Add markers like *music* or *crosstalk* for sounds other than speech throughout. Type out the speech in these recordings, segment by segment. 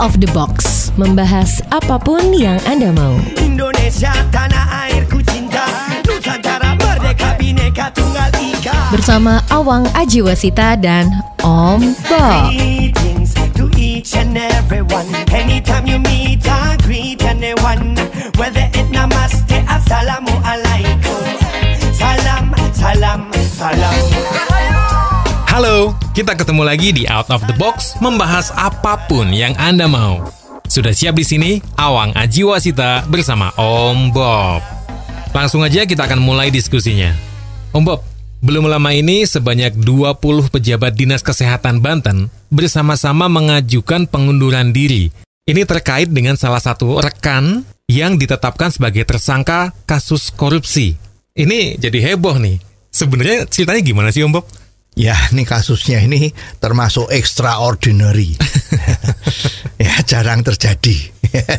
of the Box, membahas apa pun yang Anda mau. Indonesia tanah airku cinta. Nusantara merdeka bineka tunggal ika. Bersama Awang Ajiwasita dan Om Bob. Greetings to each and everyone. Anytime you meet I greet anyone Whether it namaste assalamu alaikum. Salam, salam, salam Halo, kita ketemu lagi di Out of the Box membahas apa pun yang Anda mau. Sudah siap di sini Awang Ajiwasita bersama Om Bob. Langsung aja kita akan mulai diskusinya. Om Bob, belum lama ini sebanyak 20 pejabat Dinas Kesehatan Banten bersama-sama mengajukan pengunduran diri. Ini terkait dengan salah satu rekan yang ditetapkan sebagai tersangka kasus korupsi. Ini jadi heboh nih. Sebenarnya ceritanya gimana sih Om Bob? Ya, ini kasusnya ini termasuk extraordinary. *laughs* ya, jarang terjadi.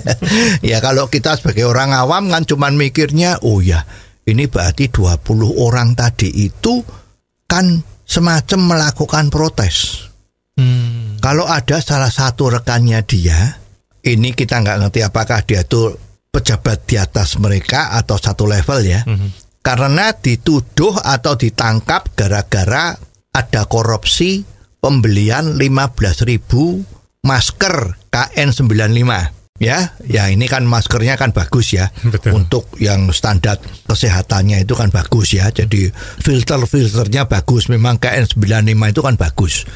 *laughs* ya, kalau kita sebagai orang awam kan cuman mikirnya, oh ya, ini berarti 20 orang tadi itu kan semacam melakukan protes. Hmm. Kalau ada salah satu rekannya dia, ini kita nggak ngerti apakah dia tuh pejabat di atas mereka atau satu level ya. Karena dituduh atau ditangkap gara-gara ada korupsi pembelian 15.000 masker KN95 ya. Ya ini kan maskernya kan bagus ya. Betul. Untuk yang standar kesehatannya itu kan bagus ya. Jadi filter-filternya bagus. Memang KN95 itu kan bagus.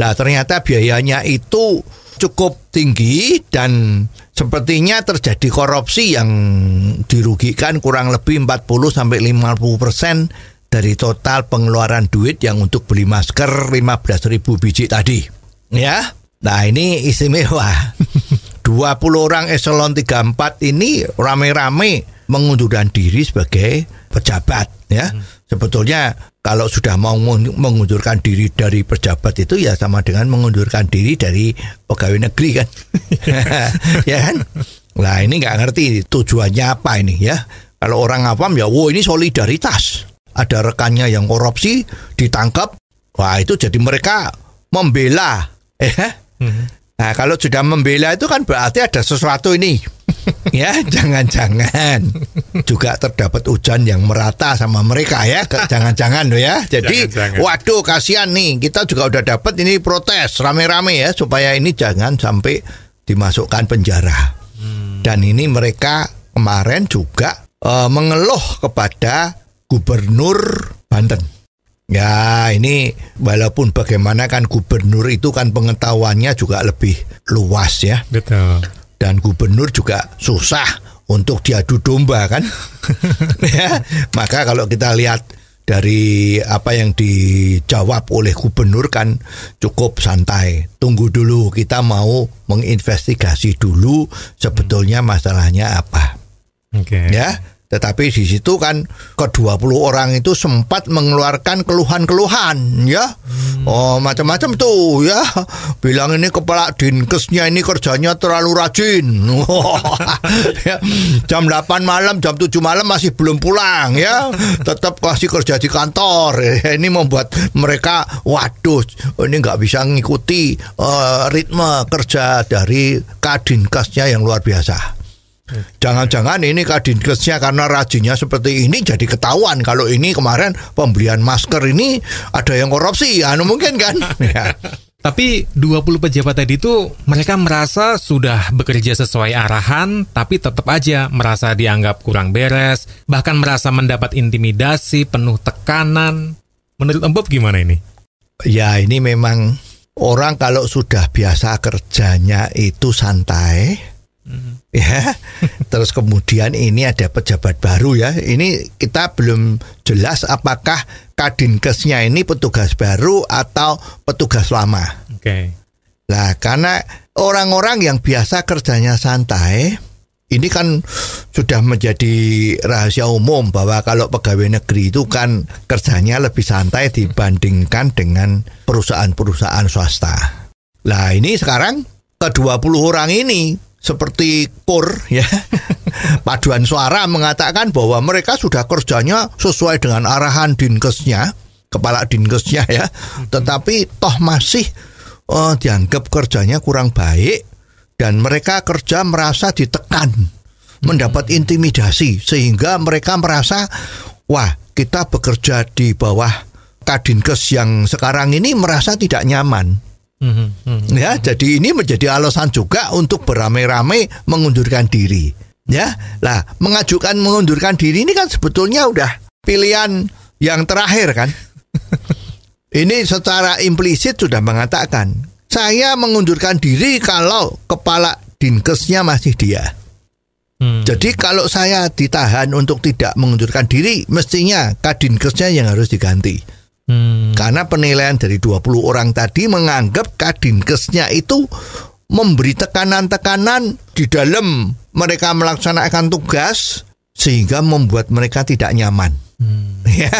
Nah, ternyata biayanya itu cukup tinggi dan sepertinya terjadi korupsi yang dirugikan kurang lebih 40 sampai 50 persen dari total pengeluaran duit yang untuk beli masker 15.000 biji tadi. Ya. Nah, ini istimewa. *laughs* 20 orang eselon 34 ini rame-rame mengundurkan diri sebagai pejabat ya. Sebetulnya kalau sudah mau mengun- mengundurkan diri dari pejabat itu ya sama dengan mengundurkan diri dari pegawai negeri kan. *laughs* ya kan? Nah, ini nggak ngerti tujuannya apa ini ya. Kalau orang awam ya, wow ini solidaritas. Ada rekannya yang korupsi ditangkap, wah itu jadi mereka membela. Eh, Nah, kalau sudah membela itu kan berarti ada sesuatu ini. *laughs* ya, jangan-jangan juga terdapat hujan yang merata sama mereka ya. Jangan-jangan loh ya. Jadi, Jangan-jangan. waduh kasihan nih. Kita juga udah dapat ini protes rame-rame ya supaya ini jangan sampai dimasukkan penjara. Dan ini mereka kemarin juga eh, mengeluh kepada Gubernur Banten. Ya ini walaupun bagaimana kan gubernur itu kan pengetahuannya juga lebih luas ya Betul. dan gubernur juga susah untuk diadu domba kan *laughs* ya maka kalau kita lihat dari apa yang dijawab oleh gubernur kan cukup santai tunggu dulu kita mau menginvestigasi dulu sebetulnya masalahnya apa Oke. ya. Tetapi di situ kan ke-20 orang itu sempat mengeluarkan keluhan-keluhan ya. Oh, macam-macam tuh ya. Bilang ini kepala dinkesnya ini kerjanya terlalu rajin. *laughs* Ya, jam 8 malam, jam 7 malam masih belum pulang ya. Tetap masih kerja di kantor. *laughs* Ini membuat mereka waduh, ini nggak bisa mengikuti eh, ritme kerja dari kadinkesnya yang luar biasa. Jangan-jangan ini kadinkesnya karena rajinnya seperti ini jadi ketahuan kalau ini kemarin pembelian masker ini ada yang korupsi, anu mungkin kan? *laughs* Ya. Tapi 20 pejabat tadi itu mereka merasa sudah bekerja sesuai arahan tapi tetap aja merasa dianggap kurang beres, bahkan merasa mendapat intimidasi, penuh tekanan. Menurut Bob gimana ini? ya ini memang orang kalau sudah biasa kerjanya itu santai, ya. *laughs* Terus kemudian ini ada pejabat baru ya. Ini kita belum jelas apakah kadinkesnya ini petugas baru atau petugas lama. Oke. Lah karena orang-orang yang biasa kerjanya santai ini kan sudah menjadi rahasia umum bahwa kalau pegawai negeri itu kan kerjanya lebih santai dibandingkan dengan perusahaan-perusahaan swasta. Lah ini sekarang ke-20 orang ini seperti kur ya. *laughs* Paduan suara mengatakan bahwa mereka sudah kerjanya sesuai dengan arahan dinkesnya kepala dinkesnya ya. Tetapi toh masih eh, dianggap kerjanya kurang baik dan mereka kerja merasa ditekan, mendapat intimidasi sehingga mereka merasa wah, kita bekerja di bawah Kadinkes yang sekarang ini merasa tidak nyaman. Mhm. Ya, jadi ini menjadi alasan juga untuk beramai-ramai mengundurkan diri. Ya, lah mengajukan mengundurkan diri ini kan sebetulnya udah pilihan yang terakhir kan. *laughs* ini secara implisit sudah mengatakan saya mengundurkan diri kalau kepala dinkesnya masih dia. Hmm. Jadi kalau saya ditahan untuk tidak mengundurkan diri, mestinya kadinkesnya yang harus diganti. Hmm. Karena penilaian dari 20 orang tadi menganggap kadinkesnya itu memberi tekanan-tekanan di dalam mereka melaksanakan tugas sehingga membuat mereka tidak nyaman. Ya.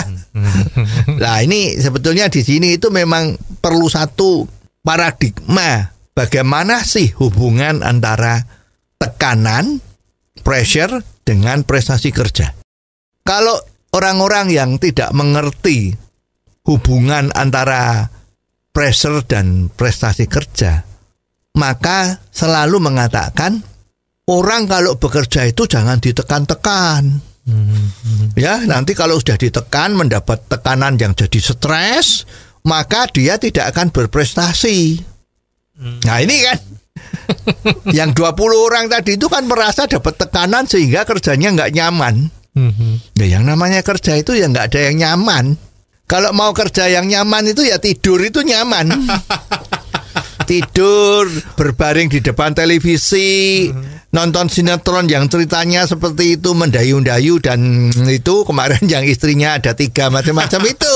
Nah, ini sebetulnya di sini itu memang perlu satu paradigma bagaimana sih hubungan antara tekanan, pressure dengan prestasi kerja. Kalau orang-orang yang tidak mengerti hubungan antara pressure dan prestasi kerja, maka selalu mengatakan orang kalau bekerja itu jangan ditekan-tekan. Ya, nanti kalau sudah ditekan mendapat tekanan yang jadi stres, maka dia tidak akan berprestasi. Nah, ini kan *laughs* yang 20 orang tadi itu kan merasa dapat tekanan sehingga kerjanya nggak nyaman. Mhm. Ya, yang namanya kerja itu ya nggak ada yang nyaman. Kalau mau kerja yang nyaman itu ya tidur itu nyaman. *laughs* tidur berbaring di depan televisi, nonton sinetron yang ceritanya seperti itu mendayu-dayu dan itu kemarin *laughs* yang istrinya ada tiga macam-macam *laughs* itu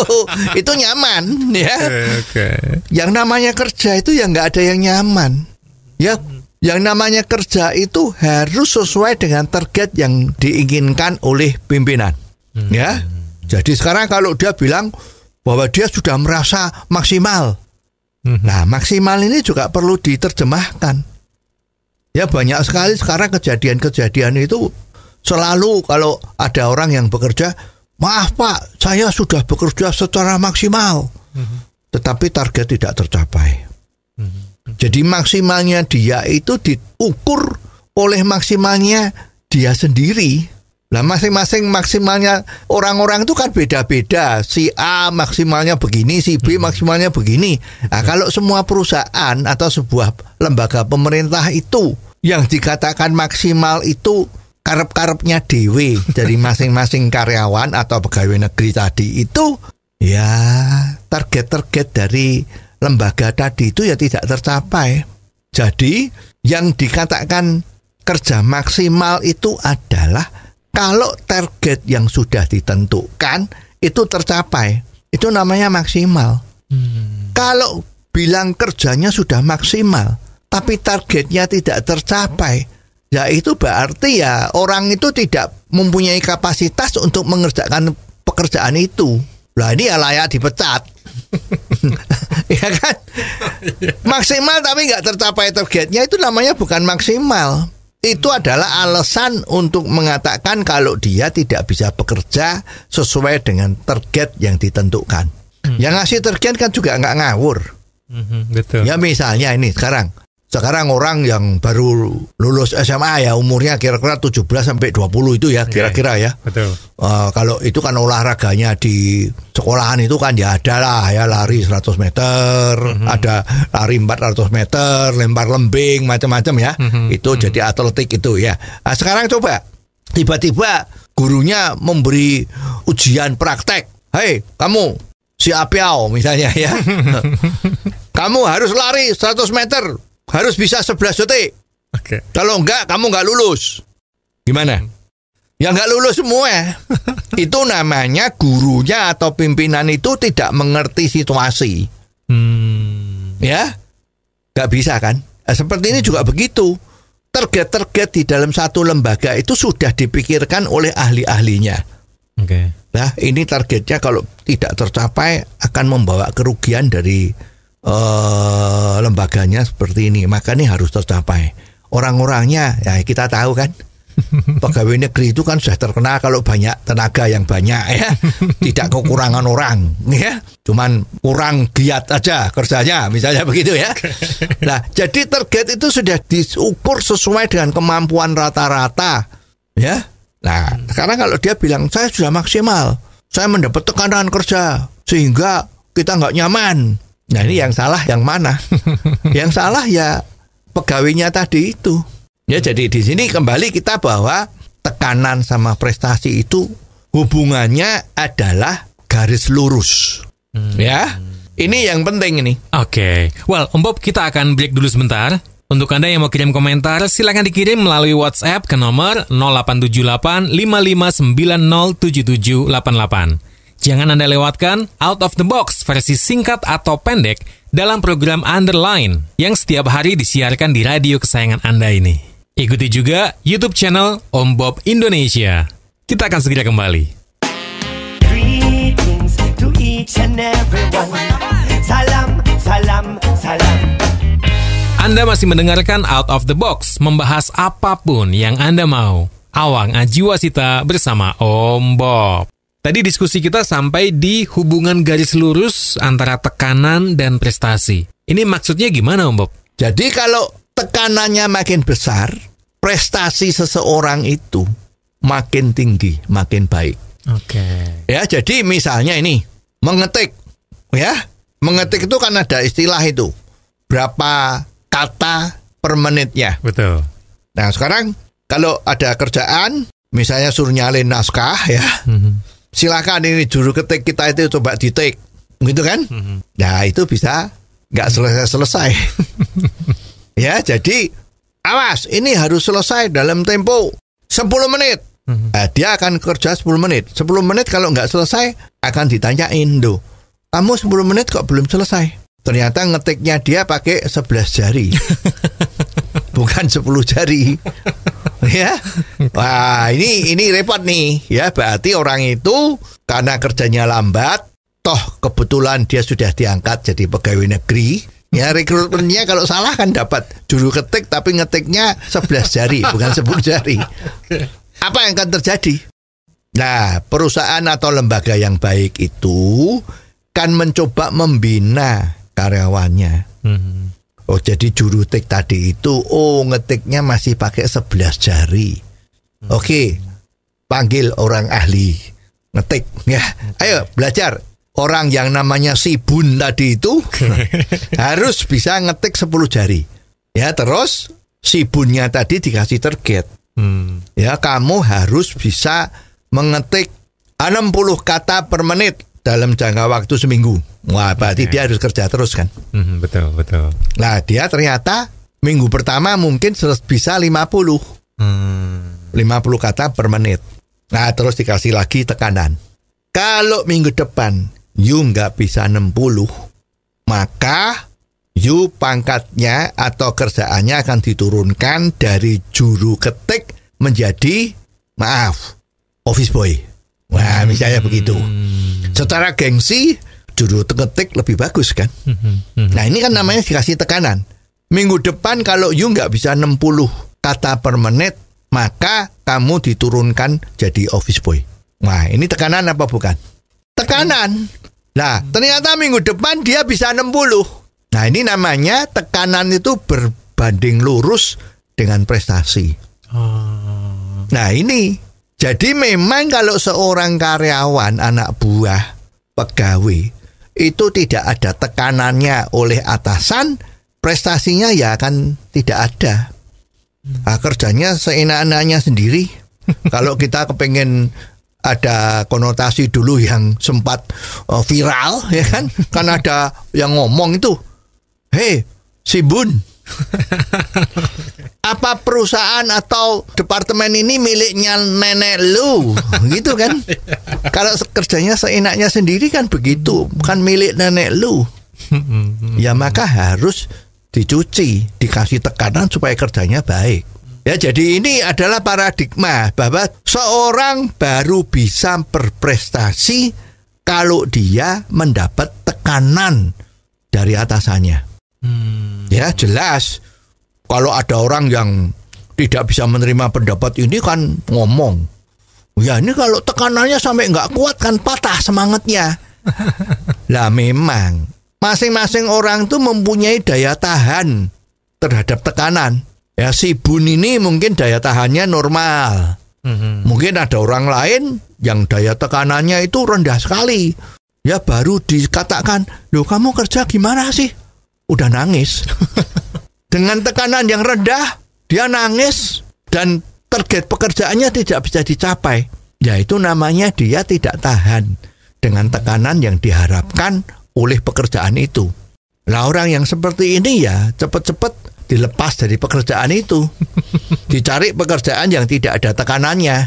itu nyaman ya. Oke. Yang namanya kerja itu ya nggak ada yang nyaman. Ya, yang namanya kerja itu harus sesuai dengan target yang diinginkan oleh pimpinan. Ya. Jadi sekarang kalau dia bilang bahwa dia sudah merasa maksimal. Nah, maksimal ini juga perlu diterjemahkan. Ya banyak sekali sekarang kejadian-kejadian itu selalu kalau ada orang yang bekerja, maaf Pak, saya sudah bekerja secara maksimal. Tetapi target tidak tercapai. Jadi maksimalnya dia itu diukur oleh maksimalnya dia sendiri. Lah masing-masing maksimalnya orang-orang itu kan beda-beda. Si A maksimalnya begini, si B maksimalnya begini. Nah, kalau semua perusahaan atau sebuah lembaga pemerintah itu yang dikatakan maksimal itu karep-karepnya dewe dari *laughs* masing-masing karyawan atau pegawai negeri tadi itu ya target-target dari lembaga tadi itu ya tidak tercapai. Jadi yang dikatakan kerja maksimal itu adalah kalau target yang sudah ditentukan itu tercapai, itu namanya maksimal. Kalau bilang kerjanya sudah maksimal, tapi targetnya tidak tercapai, ya itu berarti ya orang itu tidak mempunyai kapasitas untuk mengerjakan pekerjaan itu. Lah ini ya layak dipecat. *laughs* ya kan? *laughs* Maksimal tapi nggak tercapai targetnya itu namanya bukan maksimal. Itu adalah alasan untuk mengatakan kalau dia tidak bisa bekerja sesuai dengan target yang ditentukan. Yang ngasih target kan juga nggak ngawur. Mhm, Betul. Ya misalnya ini sekarang. Sekarang orang yang baru lulus SMA ya umurnya kira-kira 17 sampai 20 itu ya kira-kira ya. Betul. Eh, kalau itu kan olahraganya di sekolahan itu kan ya ada lah ya lari 100 meter, ada lari 400 meter, lempar lembing macam-macam ya. Itu jadi atletik itu ya. Nah, sekarang coba tiba-tiba gurunya memberi ujian praktek. Hei, kamu si Apiao misalnya ya. *laughs* kamu harus lari 100 meter, harus bisa 11 detik. Oke. Kalau enggak, kamu enggak lulus. Gimana? Ya enggak lulus semua. *laughs* itu namanya gurunya atau pimpinan itu tidak mengerti situasi. Hmm. Ya, enggak bisa kan? Nah, seperti ini juga begitu. Target-target di dalam satu lembaga itu sudah dipikirkan oleh ahli-ahlinya. Oke. Nah, ini targetnya kalau tidak tercapai akan membawa kerugian dari eh, lembaganya seperti ini. Maka ini harus tercapai. Orang-orangnya ya kita tahu kan. *laughs* Pegawai negeri itu kan sudah terkenal kalau banyak tenaga yang banyak ya, *laughs* tidak kekurangan orang ya, cuman kurang giat aja kerjanya misalnya begitu ya. *laughs* Nah, jadi target itu sudah diukur sesuai dengan kemampuan rata-rata ya. Nah, sekarang kalau dia bilang saya sudah maksimal, saya mendapat tekanan kerja sehingga kita nggak nyaman. Nah ini yang salah yang mana? *laughs* yang salah ya pegawainya tadi itu. Ya jadi di sini kembali kita bahwa tekanan sama prestasi itu hubungannya adalah garis lurus. Ya. Ini yang penting ini. Oke, well Om Bob kita akan break dulu sebentar. Untuk Anda yang mau kirim komentar, silakan dikirim melalui WhatsApp ke nomor 0878 55907788. Jangan Anda lewatkan Out of the Box versi singkat atau pendek dalam program Underline yang setiap hari disiarkan di radio kesayangan Anda ini. Ikuti juga YouTube channel Om Bob Indonesia. Kita akan segera kembali. Greetings to each and everyone. Salam, salam, salam. Anda masih mendengarkan Out of the Box, membahas apa pun yang Anda mau. Awang Ajiwasita bersama Om Bob. Tadi diskusi kita sampai di hubungan garis lurus antara tekanan dan prestasi. Ini maksudnya gimana Om Bob? Jadi kalau tekanannya makin besar, prestasi seseorang itu makin tinggi, makin baik. Oke. Ya, jadi misalnya ini mengetik, ya, mengetik itu kan ada istilah itu berapa kata per menitnya. Betul. Nah sekarang kalau ada kerjaan, misalnya suruh nyalin naskah ya, silakan ini juru ketik kita itu coba di take, gitu kan? Nah itu bisa nggak selesai-selesai. *laughs* ya jadi awas ini harus selesai dalam tempo 10 menit. Nah, dia akan kerja 10 menit. 10 menit kalau nggak selesai akan ditanyain do. Kamu 10 menit kok belum selesai? Ternyata ngetiknya dia pakai 11 jari. *laughs* Bukan 10 jari. Ya. Wah, ini ini repot nih. Ya, berarti orang itu karena kerjanya lambat, toh kebetulan dia sudah diangkat jadi pegawai negeri. Ya rekrutmennya kalau salah kan dapat juru ketik tapi ngetiknya 11 jari *laughs* bukan 10 jari. Apa yang akan terjadi? Nah, perusahaan atau lembaga yang baik itu kan mencoba membina karyawannya. Oh, jadi juru tik tadi itu oh ngetiknya masih pakai 11 jari. Oke. Panggil orang ahli ngetik ya. Ayo belajar. Orang yang namanya Sibun tadi itu *laughs* harus bisa ngetik 10 jari. Ya, terus Sibunnya tadi dikasih target. Hmm. Ya, kamu harus bisa mengetik 60 kata per menit dalam jangka waktu seminggu. Wah, berarti dia harus kerja terus kan. Mhm, betul, betul. Nah, dia ternyata minggu pertama mungkin bisa 50. Hmm. 50 kata per menit. Nah, terus dikasih lagi tekanan. Kalau minggu depan you nggak bisa 60, maka you pangkatnya atau kerjaannya akan diturunkan dari juru ketik menjadi maaf, office boy. Wah, misalnya begitu. Secara gengsi juru ketik lebih bagus kan? Nah, ini kan namanya dikasih tekanan. Minggu depan kalau you nggak bisa 60 kata per menit, maka kamu diturunkan jadi office boy. Wah, ini tekanan apa bukan? Tekanan. Nah, ternyata minggu depan dia bisa 60. Nah, ini namanya tekanan itu berbanding lurus dengan prestasi. Oh. Nah, ini jadi memang kalau seorang karyawan, anak buah, pegawai itu tidak ada tekanannya oleh atasan, prestasinya ya akan tidak ada. Nah, kerjanya seenak-enaknya sendiri. *laughs* Kalau kita kepengen ada konotasi dulu yang sempat uh, viral ya kan kan ada yang ngomong itu hei si bun *laughs* apa perusahaan atau departemen ini miliknya nenek lu? Gitu kan? *laughs* Kalau kerjanya seenaknya sendiri kan begitu. Kan milik nenek lu. *laughs* Ya maka harus dicuci dikasih tekanan supaya kerjanya baik. Ya jadi ini adalah paradigma bahwa seorang baru bisa berprestasi kalau dia mendapat tekanan dari atasannya ya jelas kalau ada orang yang tidak bisa menerima pendapat ini kan ngomong. Ya ini kalau tekanannya sampai nggak kuat kan patah semangatnya. *laughs* Lah memang masing-masing orang tuh mempunyai daya tahan terhadap tekanan. Ya si Bun ini mungkin daya tahannya normal. Mhm. Mungkin ada orang lain yang daya tekanannya itu rendah sekali. Ya baru dikatakan, loh kamu kerja gimana sih? Udah nangis. Dengan tekanan yang rendah, dia nangis dan target pekerjaannya tidak bisa dicapai. Ya itu namanya dia tidak tahan dengan tekanan yang diharapkan oleh pekerjaan itu. Lah orang yang seperti ini ya cepet-cepet dilepas dari pekerjaan itu. Dicari pekerjaan yang tidak ada tekanannya.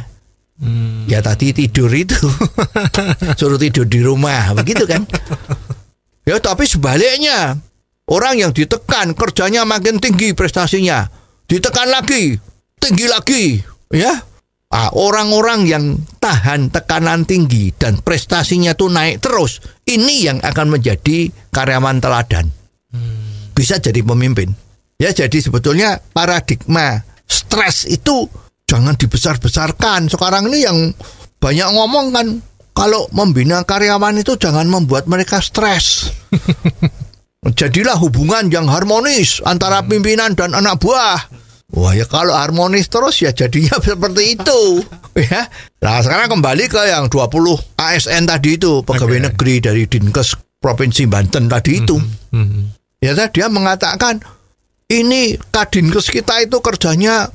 Ya tadi tidur itu. *laughs* Suruh tidur di rumah, begitu kan? Ya tapi sebaliknya, orang yang ditekan kerjanya makin tinggi prestasinya, ditekan lagi, tinggi lagi, ya. Ah, orang-orang yang tahan tekanan tinggi dan prestasinya tuh naik terus, ini yang akan menjadi karyawan teladan. Bisa jadi pemimpin. Ya jadi sebetulnya paradigma stres itu jangan dibesar-besarkan. Sekarang ini yang banyak ngomong kan kalau membina karyawan itu jangan membuat mereka stres. *laughs* Jadilah hubungan yang harmonis antara pimpinan dan anak buah. Wah ya kalau harmonis terus ya jadinya *laughs* seperti itu ya. Nah sekarang kembali ke yang 20 ASN tadi itu pegawai Oke. negeri dari Dinkes Provinsi Banten tadi itu. Mhm. Ya dia mengatakan ini Kadinkes kita itu kerjanya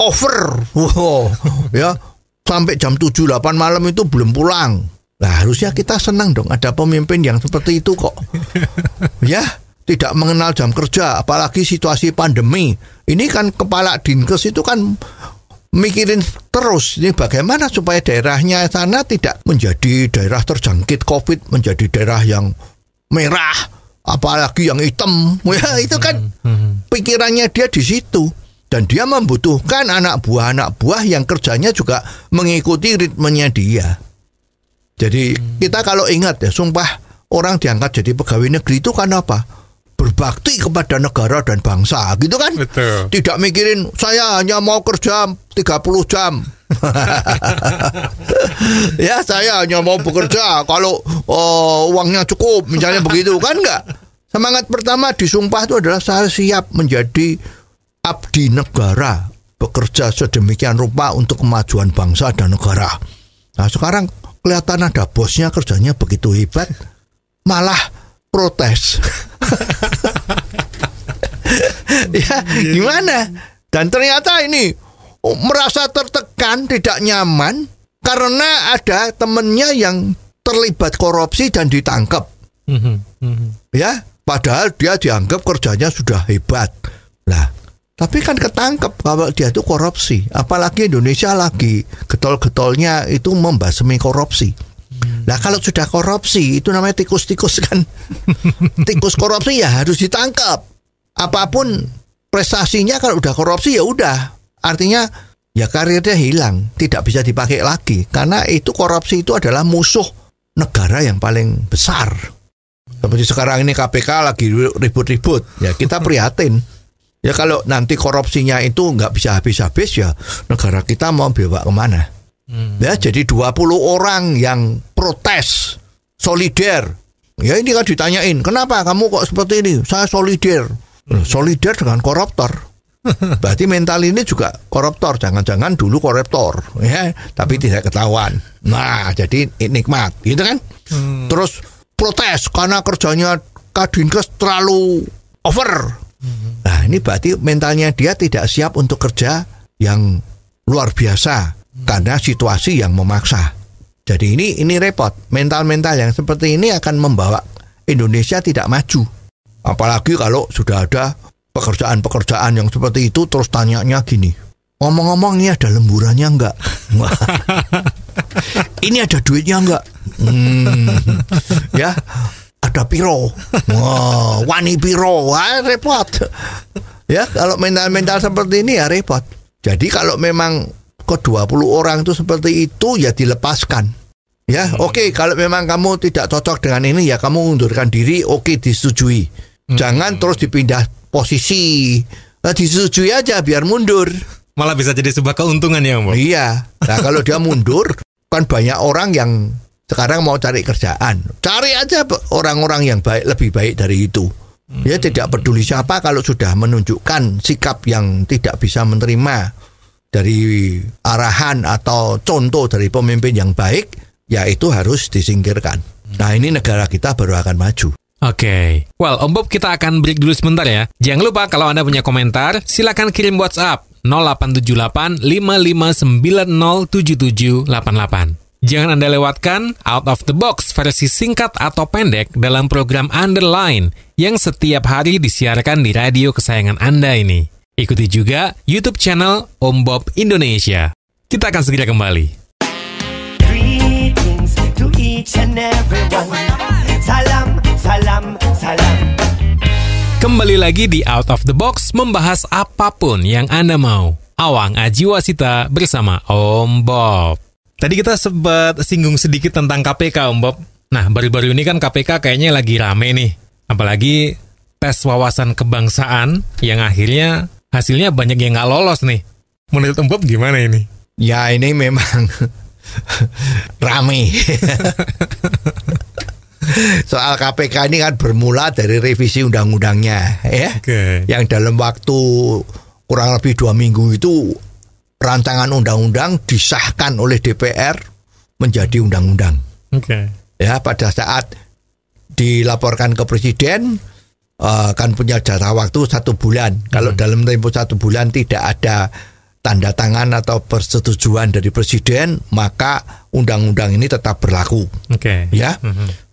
over. *laughs* Wow, ya sampai jam 7 8 malam itu belum pulang. Nah, harusnya kita senang dong ada pemimpin yang seperti itu kok. *laughs* ya, tidak mengenal jam kerja apalagi situasi pandemi. Ini kan kepala Dinkes itu kan mikirin terus ini bagaimana supaya daerahnya sana tidak menjadi daerah terjangkit Covid, menjadi daerah yang merah, apalagi yang hitam. *laughs* Ya, itu kan *laughs* pikirannya dia di situ. Dan dia membutuhkan anak buah anak buah yang kerjanya juga mengikuti ritmenya dia. Jadi kita kalau ingat ya, sumpah orang diangkat jadi pegawai negeri itu kan apa? Berbakti kepada negara dan bangsa, gitu kan? Betul. Tidak mikirin saya hanya mau kerja 30 jam. *laughs* ya saya hanya mau bekerja kalau oh, uangnya cukup misalnya *laughs* begitu kan enggak. Semangat pertama di sumpah itu adalah saya siap menjadi abdi negara, bekerja sedemikian rupa untuk kemajuan bangsa dan negara. Nah, sekarang kelihatan ada bosnya kerjanya begitu hebat, malah protes. *laughs* ya, gimana? Dan ternyata ini oh, merasa tertekan, tidak nyaman karena ada temennya yang terlibat korupsi dan ditangkap. Mhm. Mhm. Ya, padahal dia dianggap kerjanya sudah hebat. Lah, tapi kan ketangkep kalau dia itu korupsi. Apalagi Indonesia lagi getol-getolnya itu membasmi korupsi. Nah kalau sudah korupsi itu namanya tikus-tikus kan. *laughs* Tikus korupsi ya harus ditangkap. Apa pun prestasinya kalau udah korupsi ya udah. Artinya ya karirnya hilang, tidak bisa dipakai lagi karena itu korupsi itu adalah musuh negara yang paling besar. Seperti sekarang ini KPK lagi ribut-ribut, ya kita prihatin. *laughs* Ya kalau nanti korupsinya itu nggak bisa habis-habis ya negara kita mau bawa ke mana? Ya jadi 20 orang yang protes solider. Ya ini kan ditanyain, kenapa kamu kok seperti ini? Saya solider. Loh, Solider dengan koruptor. *laughs* Berarti mental ini juga koruptor, jangan-jangan dulu koruptor, ya, tapi tidak ketahuan. Nah, jadi nikmat, gitu kan? Terus protes karena kerjanya Kadinkes terlalu over. Nah, ini berarti mentalnya dia tidak siap untuk kerja yang luar biasa karena situasi yang memaksa. Jadi ini ini repot. Mental-mental yang seperti ini akan membawa Indonesia tidak maju. Apalagi kalau sudah ada pekerjaan-pekerjaan yang seperti itu terus tanyanya gini. Ngomong-ngomong ini ada lemburannya enggak? *laughs* ini ada duitnya enggak? Hmm, *laughs* ya, ada piro. Wah, wani piro. Wah, repot. Ya, kalau mental-mental seperti ini ya repot. Jadi kalau memang ke 20 orang itu seperti itu ya dilepaskan. Ya, oke kalau memang kamu tidak cocok dengan ini ya kamu undurkan diri, oke disetujui. Jangan terus dipindah posisi. Nah, disetujui aja biar mundur. Malah bisa jadi sebuah keuntungan ya, Om. Iya. Nah kalau dia mundur, *laughs* kan banyak orang yang sekarang mau cari kerjaan. Cari aja orang-orang yang baik lebih baik dari itu. Ya tidak peduli siapa kalau sudah menunjukkan sikap yang tidak bisa menerima dari arahan atau contoh dari pemimpin yang baik, ya itu harus disingkirkan. Nah ini negara kita baru akan maju. Oke. Well, Om Bob kita akan break dulu sebentar ya. Jangan lupa kalau Anda punya komentar, silakan kirim WhatsApp 0878 55907788. Jangan Anda lewatkan Out of the Box versi singkat atau pendek dalam program Underline yang setiap hari disiarkan di radio kesayangan Anda ini. Ikuti juga YouTube channel Om Bob Indonesia. Kita akan segera kembali. Greetings to each and everyone. Salam, salam, salam. Kembali lagi di Out of the Box membahas apa pun yang Anda mau. Awang Ajiwasita bersama Om Bob. Tadi kita sempat singgung sedikit tentang KPK Om Bob. Nah, baru-baru ini kan KPK kayaknya lagi rame nih. Apalagi tes wawasan kebangsaan yang akhirnya hasilnya banyak yang nggak lolos nih. Menurut Om Bob gimana ini? Ya ini memang *laughs* rame. *laughs* Soal KPK ini kan bermula dari revisi undang-undangnya, ya. Oke. Yang dalam waktu kurang lebih dua minggu itu rancangan undang-undang disahkan oleh DPR menjadi undang-undang. Oke. Ya pada saat dilaporkan ke presiden eh, kan punya jatah waktu satu bulan. Kalau dalam tempo satu bulan tidak ada tanda tangan atau persetujuan dari presiden, maka undang-undang ini tetap berlaku. Oke. Ya,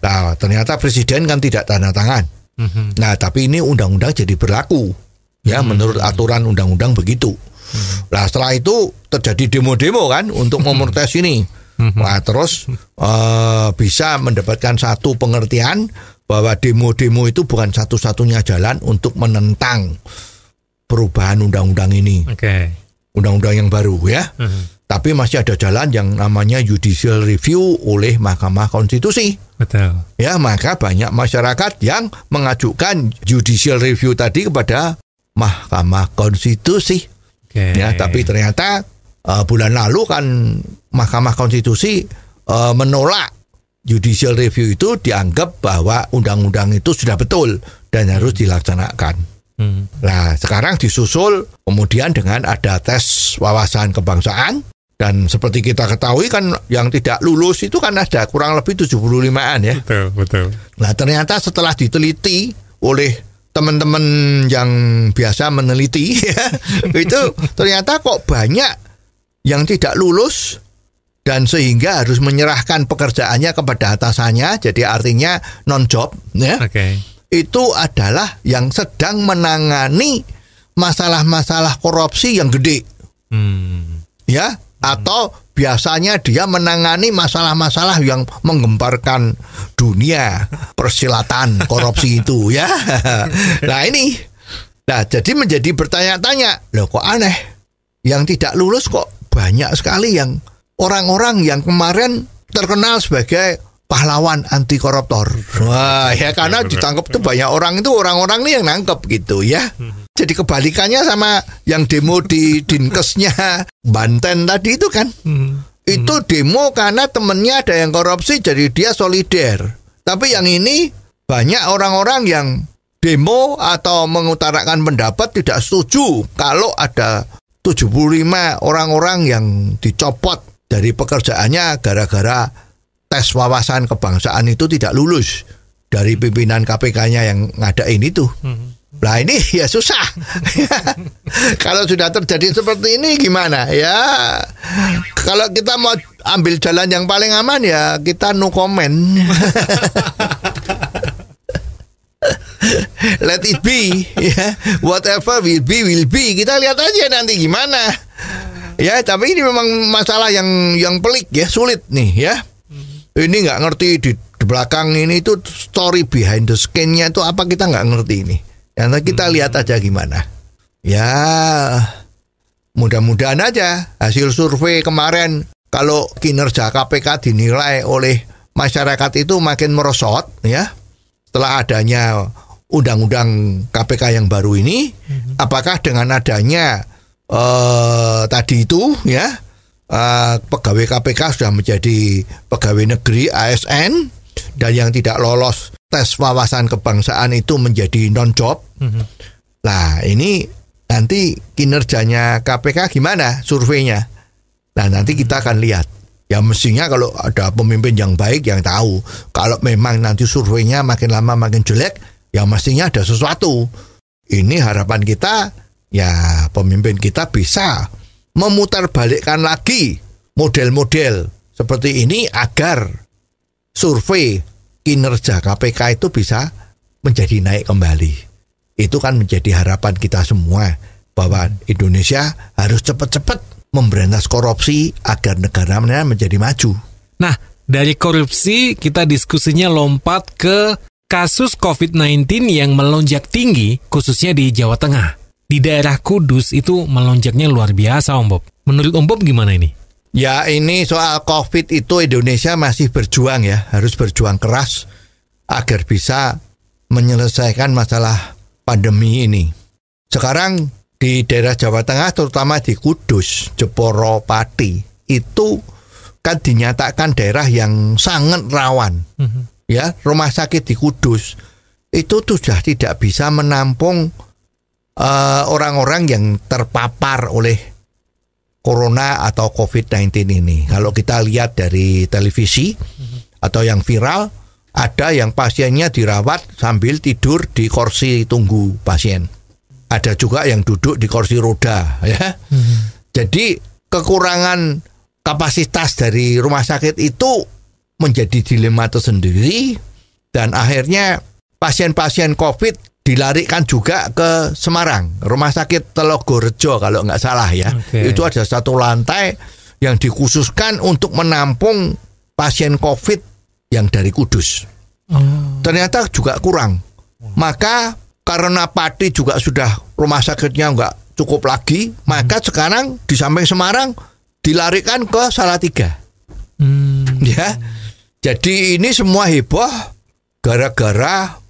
nah ternyata presiden kan tidak tanda tangan. Mhm. Nah tapi ini undang-undang jadi berlaku. Ya menurut aturan undang-undang begitu. Nah setelah itu terjadi demo-demo kan untuk memprotes ini. Nah terus eh, bisa mendapatkan satu pengertian bahwa demo-demo itu bukan satu-satunya jalan untuk menentang perubahan undang-undang ini, Oke. undang-undang yang baru ya. Mhm. Tapi masih ada jalan yang namanya judicial review oleh Mahkamah Konstitusi. Betul. Ya, maka banyak masyarakat yang mengajukan judicial review tadi kepada Mahkamah Konstitusi. Oke. Ya, tapi ternyata eh, bulan lalu kan Mahkamah Konstitusi eh, menolak judicial review itu dianggap bahwa undang-undang itu sudah betul dan harus dilaksanakan. Hmm. Nah, sekarang disusul kemudian dengan ada tes wawasan kebangsaan dan seperti kita ketahui kan yang tidak lulus itu kan ada kurang lebih 75-an ya. Betul, betul. Nah ternyata setelah diteliti oleh teman-teman yang biasa meneliti *laughs* ya, itu ternyata kok banyak yang tidak lulus dan sehingga harus menyerahkan pekerjaannya kepada atasannya jadi artinya non job ya Oke. itu adalah yang sedang menangani masalah-masalah korupsi yang gede Hmm. ya atau biasanya dia menangani masalah-masalah yang menggemparkan dunia persilatan korupsi *laughs* itu ya. Nah ini, nah jadi menjadi bertanya-tanya, loh kok aneh, yang tidak lulus kok banyak sekali yang orang-orang yang kemarin terkenal sebagai pahlawan anti koruptor. Wah ya karena ditangkap tuh banyak orang itu orang-orang nih yang nangkep gitu ya. Jadi kebalikannya sama yang demo di Dinkesnya Banten tadi itu kan. Itu demo karena temennya ada yang korupsi jadi dia solider. Tapi yang ini banyak orang-orang yang demo atau mengutarakan pendapat tidak setuju kalau ada 75 orang-orang yang dicopot dari pekerjaannya gara-gara tes wawasan kebangsaan itu tidak lulus dari pimpinan KPK-nya yang ngadain itu. Nah ini *laughs* ya susah. *laughs* kalau sudah terjadi seperti ini gimana ya? Kalau kita mau ambil jalan yang paling aman ya kita no comment. *laughs* Let it be, ya. Whatever will be will be. Kita lihat aja nanti gimana. Ya, tapi ini memang masalah yang yang pelik ya, sulit nih ya. Ini nggak ngerti di, di belakang ini itu story behind the skin-nya itu apa kita nggak ngerti ini. Ya, nanti kita lihat aja gimana. Ya, mudah-mudahan aja hasil survei kemarin kalau kinerja KPK dinilai oleh masyarakat itu makin merosot ya. Setelah adanya undang-undang KPK yang baru ini apakah dengan adanya eh, tadi itu ya eh, pegawai KPK sudah menjadi pegawai negeri ASN dan yang tidak lolos tes wawasan kebangsaan itu menjadi non job. Nah ini nanti kinerjanya KPK gimana surveinya? Nah nanti kita akan lihat. Ya mestinya kalau ada pemimpin yang baik yang tahu. Kalau memang nanti surveinya makin lama makin jelek, ya mestinya ada sesuatu. Ini harapan kita, ya pemimpin kita bisa memutarbalikkan lagi model-model seperti ini agar survei kinerja KPK itu bisa menjadi naik kembali. Itu kan menjadi harapan kita semua bahwa Indonesia harus cepat-cepat memberantas korupsi agar negara menjadi maju. Nah, dari korupsi kita diskusinya lompat ke kasus COVID-19 yang melonjak tinggi khususnya di Jawa Tengah. Di daerah Kudus itu melonjaknya luar biasa Om Bob. Menurut Om Bob gimana ini? Ya ini soal COVID itu Indonesia masih berjuang ya, harus berjuang keras agar bisa menyelesaikan masalah pandemi ini. Sekarang di daerah Jawa Tengah terutama di Kudus, Jeporo, Pati itu kan dinyatakan daerah yang sangat rawan. Ya, rumah sakit di Kudus itu sudah tidak bisa menampung eh, orang-orang yang terpapar oleh corona atau COVID-19 ini. Kalau kita lihat dari televisi atau yang viral ada yang pasiennya dirawat sambil tidur di kursi tunggu pasien ada juga yang duduk di kursi roda ya. Jadi kekurangan kapasitas dari rumah sakit itu menjadi dilema tersendiri dan akhirnya pasien-pasien COVID dilarikan juga ke Semarang, rumah sakit Telogorejo kalau nggak salah ya. Oke. Itu ada satu lantai yang dikhususkan untuk menampung pasien COVID yang dari Kudus. Ternyata juga kurang. Maka karena Pati juga sudah rumah sakitnya nggak cukup lagi, maka sekarang di samping Semarang dilarikan ke Salatiga. Ya, jadi ini semua heboh gara-gara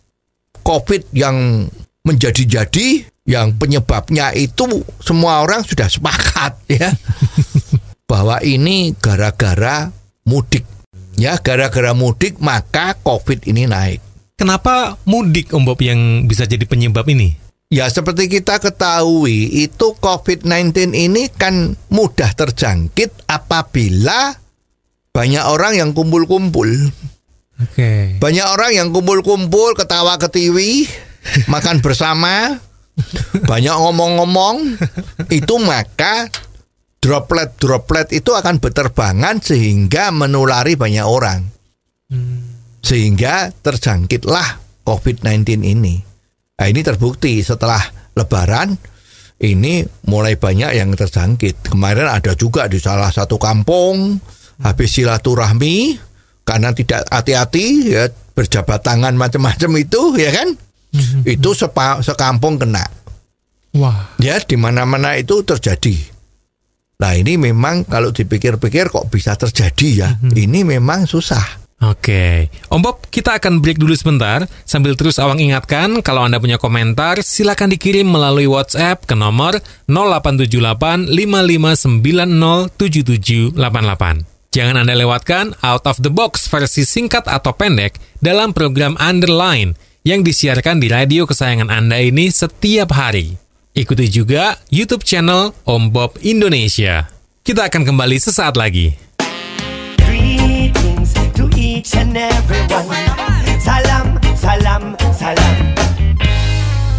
COVID yang menjadi-jadi, yang penyebabnya itu semua orang sudah sepakat *laughs* ya bahwa ini gara-gara mudik. Ya, gara-gara mudik maka COVID ini naik. Kenapa mudik Om Bob yang bisa jadi penyebab ini? Ya seperti kita ketahui itu COVID-19 ini kan mudah terjangkit apabila banyak orang yang kumpul-kumpul. Oke. Banyak orang yang kumpul-kumpul ketawa ketiwi, *laughs* makan bersama, banyak ngomong-ngomong, itu maka droplet-droplet itu akan berterbangan sehingga menulari banyak orang. Sehingga terjangkitlah COVID-19 ini. Nah ini terbukti setelah lebaran ini mulai banyak yang terjangkit. Kemarin ada juga di salah satu kampung habis silaturahmi karena tidak hati-hati ya berjabat tangan macam-macam itu ya kan. *laughs* Itu sepa, sekampung kena. Wah. Ya di mana-mana itu terjadi. Nah ini memang kalau dipikir-pikir kok bisa terjadi ya. Ini memang susah. Oke, Om Bob, kita akan break dulu sebentar. Sambil terus awang ingatkan, kalau Anda punya komentar, silakan dikirim melalui WhatsApp ke nomor 0878 5590 7788. Jangan Anda lewatkan out of the box versi singkat atau pendek dalam program Underline yang disiarkan di radio kesayangan Anda ini setiap hari. Ikuti juga YouTube channel Om Bob Indonesia. Kita akan kembali sesaat lagi. Greetings to each and everyone. Salam, salam, salam.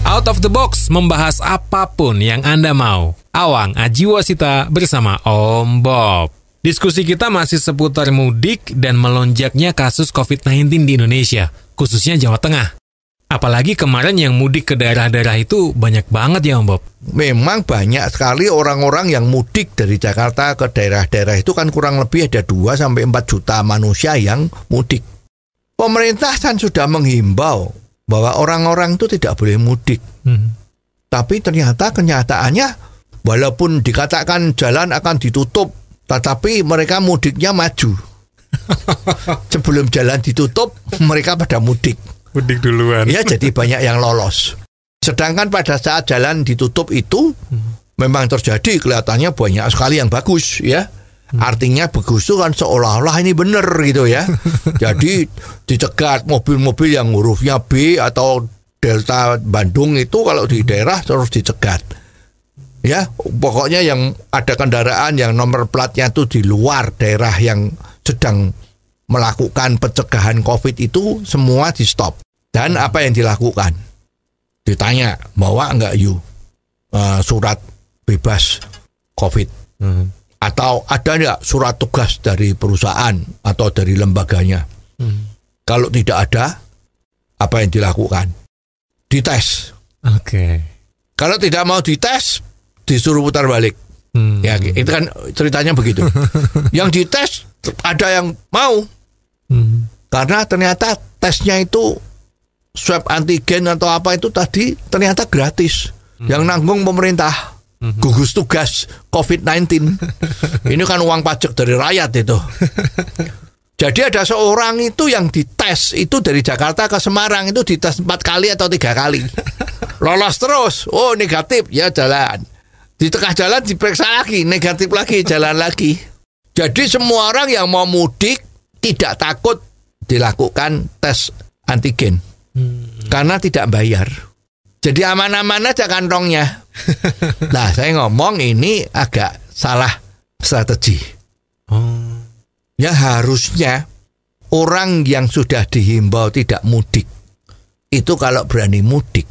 Out of the box membahas apa pun yang Anda mau. Awang Ajiwasita bersama Om Bob. Diskusi kita masih seputar mudik dan melonjaknya kasus COVID-19 di Indonesia, khususnya Jawa Tengah. Apalagi kemarin yang mudik ke daerah-daerah itu banyak banget ya Om Bob. Memang banyak sekali orang-orang yang mudik dari Jakarta ke daerah-daerah itu kan kurang lebih ada 2 sampai 4 juta manusia yang mudik. Pemerintah kan sudah menghimbau bahwa orang-orang itu tidak boleh mudik. Tapi ternyata kenyataannya walaupun dikatakan jalan akan ditutup, tetapi mereka mudiknya maju. *laughs* Sebelum jalan ditutup, mereka pada mudik. Mudik duluan. Ya jadi banyak yang lolos. Sedangkan pada saat jalan ditutup itu memang terjadi kelihatannya banyak sekali yang bagus ya. Artinya bagus itu kan seolah-olah ini benar gitu ya. *laughs* Jadi dicegat mobil-mobil yang hurufnya B atau Delta Bandung itu kalau di daerah terus dicegat. Ya, pokoknya yang ada kendaraan yang nomor platnya itu di luar daerah yang sedang melakukan pencegahan COVID itu semua di stop. Dan apa yang dilakukan? Ditanya, bawa enggak you uh, surat bebas COVID? Hmm. atau ada nggak surat tugas dari perusahaan atau dari lembaganya? Kalau tidak ada, apa yang dilakukan? Dites. Oke. Kalau tidak mau dites, disuruh putar balik. Hmm. Ya, itu kan ceritanya begitu. *laughs* yang dites ada yang mau Hmm. karena ternyata tesnya itu swab antigen atau apa itu tadi ternyata gratis. Yang nanggung pemerintah. Gugus tugas COVID-19. *laughs* Ini kan uang pajak dari rakyat itu. *laughs* Jadi ada seorang itu yang dites itu dari Jakarta ke Semarang itu dites empat kali atau tiga kali. Lolos terus. Oh negatif ya jalan. Di tengah jalan diperiksa lagi negatif lagi jalan lagi. Jadi semua orang yang mau mudik tidak takut dilakukan tes antigen karena tidak bayar. Jadi aman-aman aja kantongnya. *laughs* Nah saya ngomong ini agak salah strategi. Oh. Ya harusnya orang yang sudah dihimbau tidak mudik itu kalau berani mudik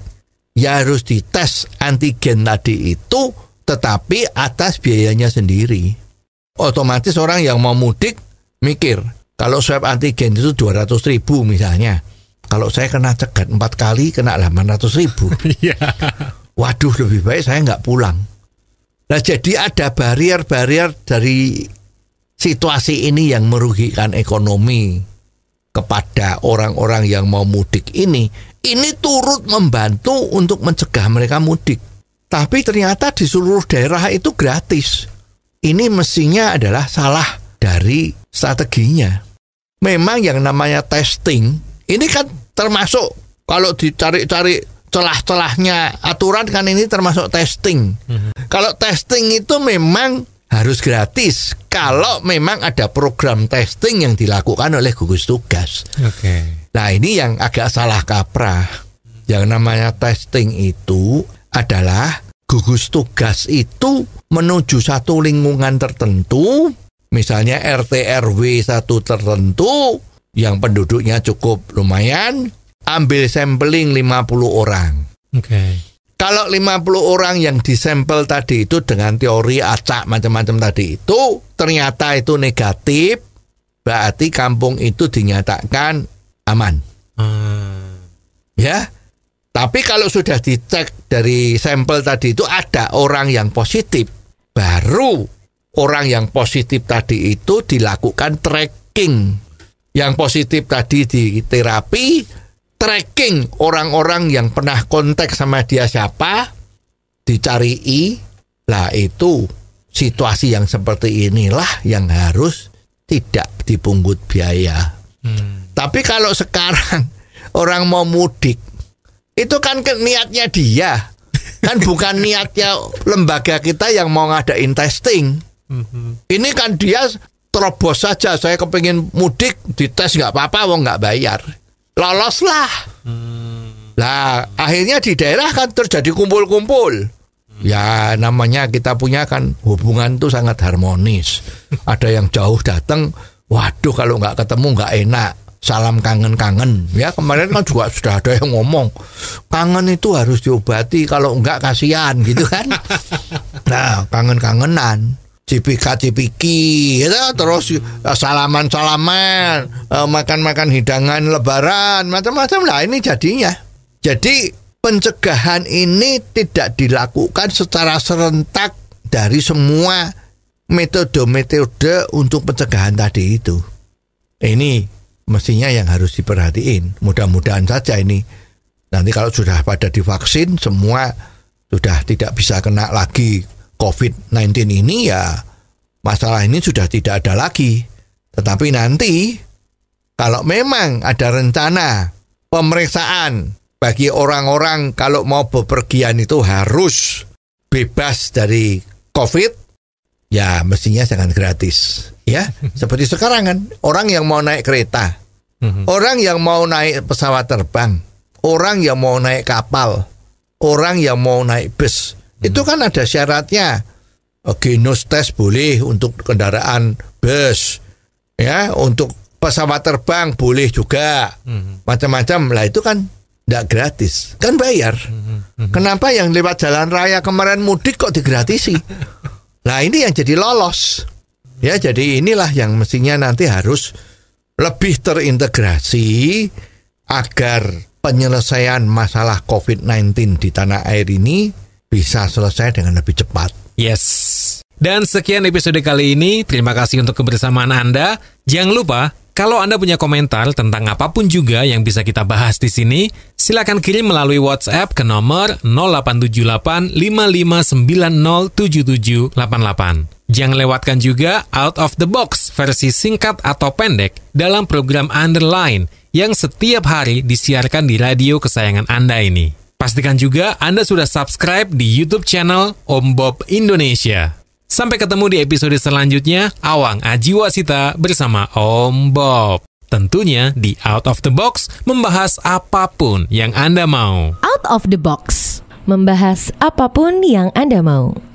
ya harus dites antigen tadi itu tetapi atas biayanya sendiri. Otomatis orang yang mau mudik mikir kalau swab antigen itu 200 ribu misalnya. Kalau saya kena cegat empat kali kena 800 ribu. *laughs* Iya. Waduh lebih baik saya nggak pulang. Nah jadi ada barrier-barrier dari situasi ini yang merugikan ekonomi kepada orang-orang yang mau mudik ini. Ini turut membantu untuk mencegah mereka mudik. Tapi ternyata di seluruh daerah itu gratis. Ini mestinya adalah salah dari strateginya. Memang yang namanya testing ini kan termasuk kalau dicari-cari celah-celahnya aturan kan ini termasuk testing. Kalau testing itu memang harus gratis kalau memang ada program testing yang dilakukan oleh gugus tugas. Oke. Nah ini yang agak salah kaprah. Yang namanya testing itu adalah gugus tugas itu menuju satu lingkungan tertentu, misalnya RT RW satu tertentu yang penduduknya cukup lumayan, ambil sampling 50 orang. Oke. Kalau 50 orang yang disampel tadi itu dengan teori acak macam-macam tadi itu ternyata itu negatif, berarti kampung itu dinyatakan aman. Ah. Ya. Tapi kalau sudah dicek dari sampel tadi itu ada orang yang positif, baru orang yang positif tadi itu dilakukan tracking. Yang positif tadi di terapi, tracking orang-orang yang pernah kontak sama dia siapa, dicari i, lah itu situasi yang seperti inilah yang harus tidak dipungut biaya. Tapi kalau sekarang *laughs* orang mau mudik, itu kan ke- niatnya dia, kan bukan *laughs* niatnya lembaga kita yang mau ngadain testing. Ini kan dia terobos saja, saya kepingin mudik, dites nggak apa-apa, wong nggak bayar, loloslah. Lah akhirnya di daerah kan terjadi kumpul-kumpul. Ya namanya kita punya kan hubungan tuh sangat harmonis. *laughs* Ada yang jauh datang, waduh kalau nggak ketemu nggak enak. Salam kangen-kangen. Ya kemarin kan juga sudah ada yang ngomong kangen itu harus diobati kalau nggak kasihan gitu kan. *laughs* Nah kangen-kangenan. Cipika cipiki gitu, terus salaman salaman makan makan hidangan lebaran macam-macam lah ini jadinya jadi pencegahan ini tidak dilakukan secara serentak dari semua metode-metode untuk pencegahan tadi itu. Ini mestinya yang harus diperhatiin. Mudah-mudahan saja ini nanti kalau sudah pada divaksin semua sudah tidak bisa kena lagi COVID-19 ini ya masalah ini sudah tidak ada lagi. Tetapi nanti kalau memang ada rencana pemeriksaan bagi orang-orang kalau mau bepergian itu harus bebas dari COVID, ya mestinya jangan gratis. Ya, *laughs* seperti sekarang kan, orang yang mau naik kereta, orang yang mau naik pesawat terbang, orang yang mau naik kapal, orang yang mau naik bus, itu kan ada syaratnya. Genus tes boleh untuk kendaraan bus, ya untuk pesawat terbang boleh juga, macam-macam lah itu kan tidak gratis, kan bayar. Kenapa yang lewat jalan raya kemarin mudik kok digratisi? *laughs* Nah ini yang jadi lolos. Ya jadi inilah yang mestinya nanti harus lebih terintegrasi agar penyelesaian masalah COVID-19 di tanah air ini bisa selesai dengan lebih cepat. Yes. Dan sekian episode kali ini. Terima kasih untuk kebersamaan Anda. Jangan lupa kalau Anda punya komentar tentang apa pun juga yang bisa kita bahas di sini, silakan kirim melalui WhatsApp ke nomor 0878 55907788. Jangan lewatkan juga Out of the Box versi singkat atau pendek dalam program Underline yang setiap hari disiarkan di radio kesayangan Anda ini. Pastikan juga Anda sudah subscribe di YouTube channel Om Bob Indonesia. Sampai ketemu di episode selanjutnya, Awang Ajiwasita bersama Om Bob. Tentunya di Out of the Box membahas apa pun yang Anda mau. Out of the Box. Membahas apa pun yang Anda mau.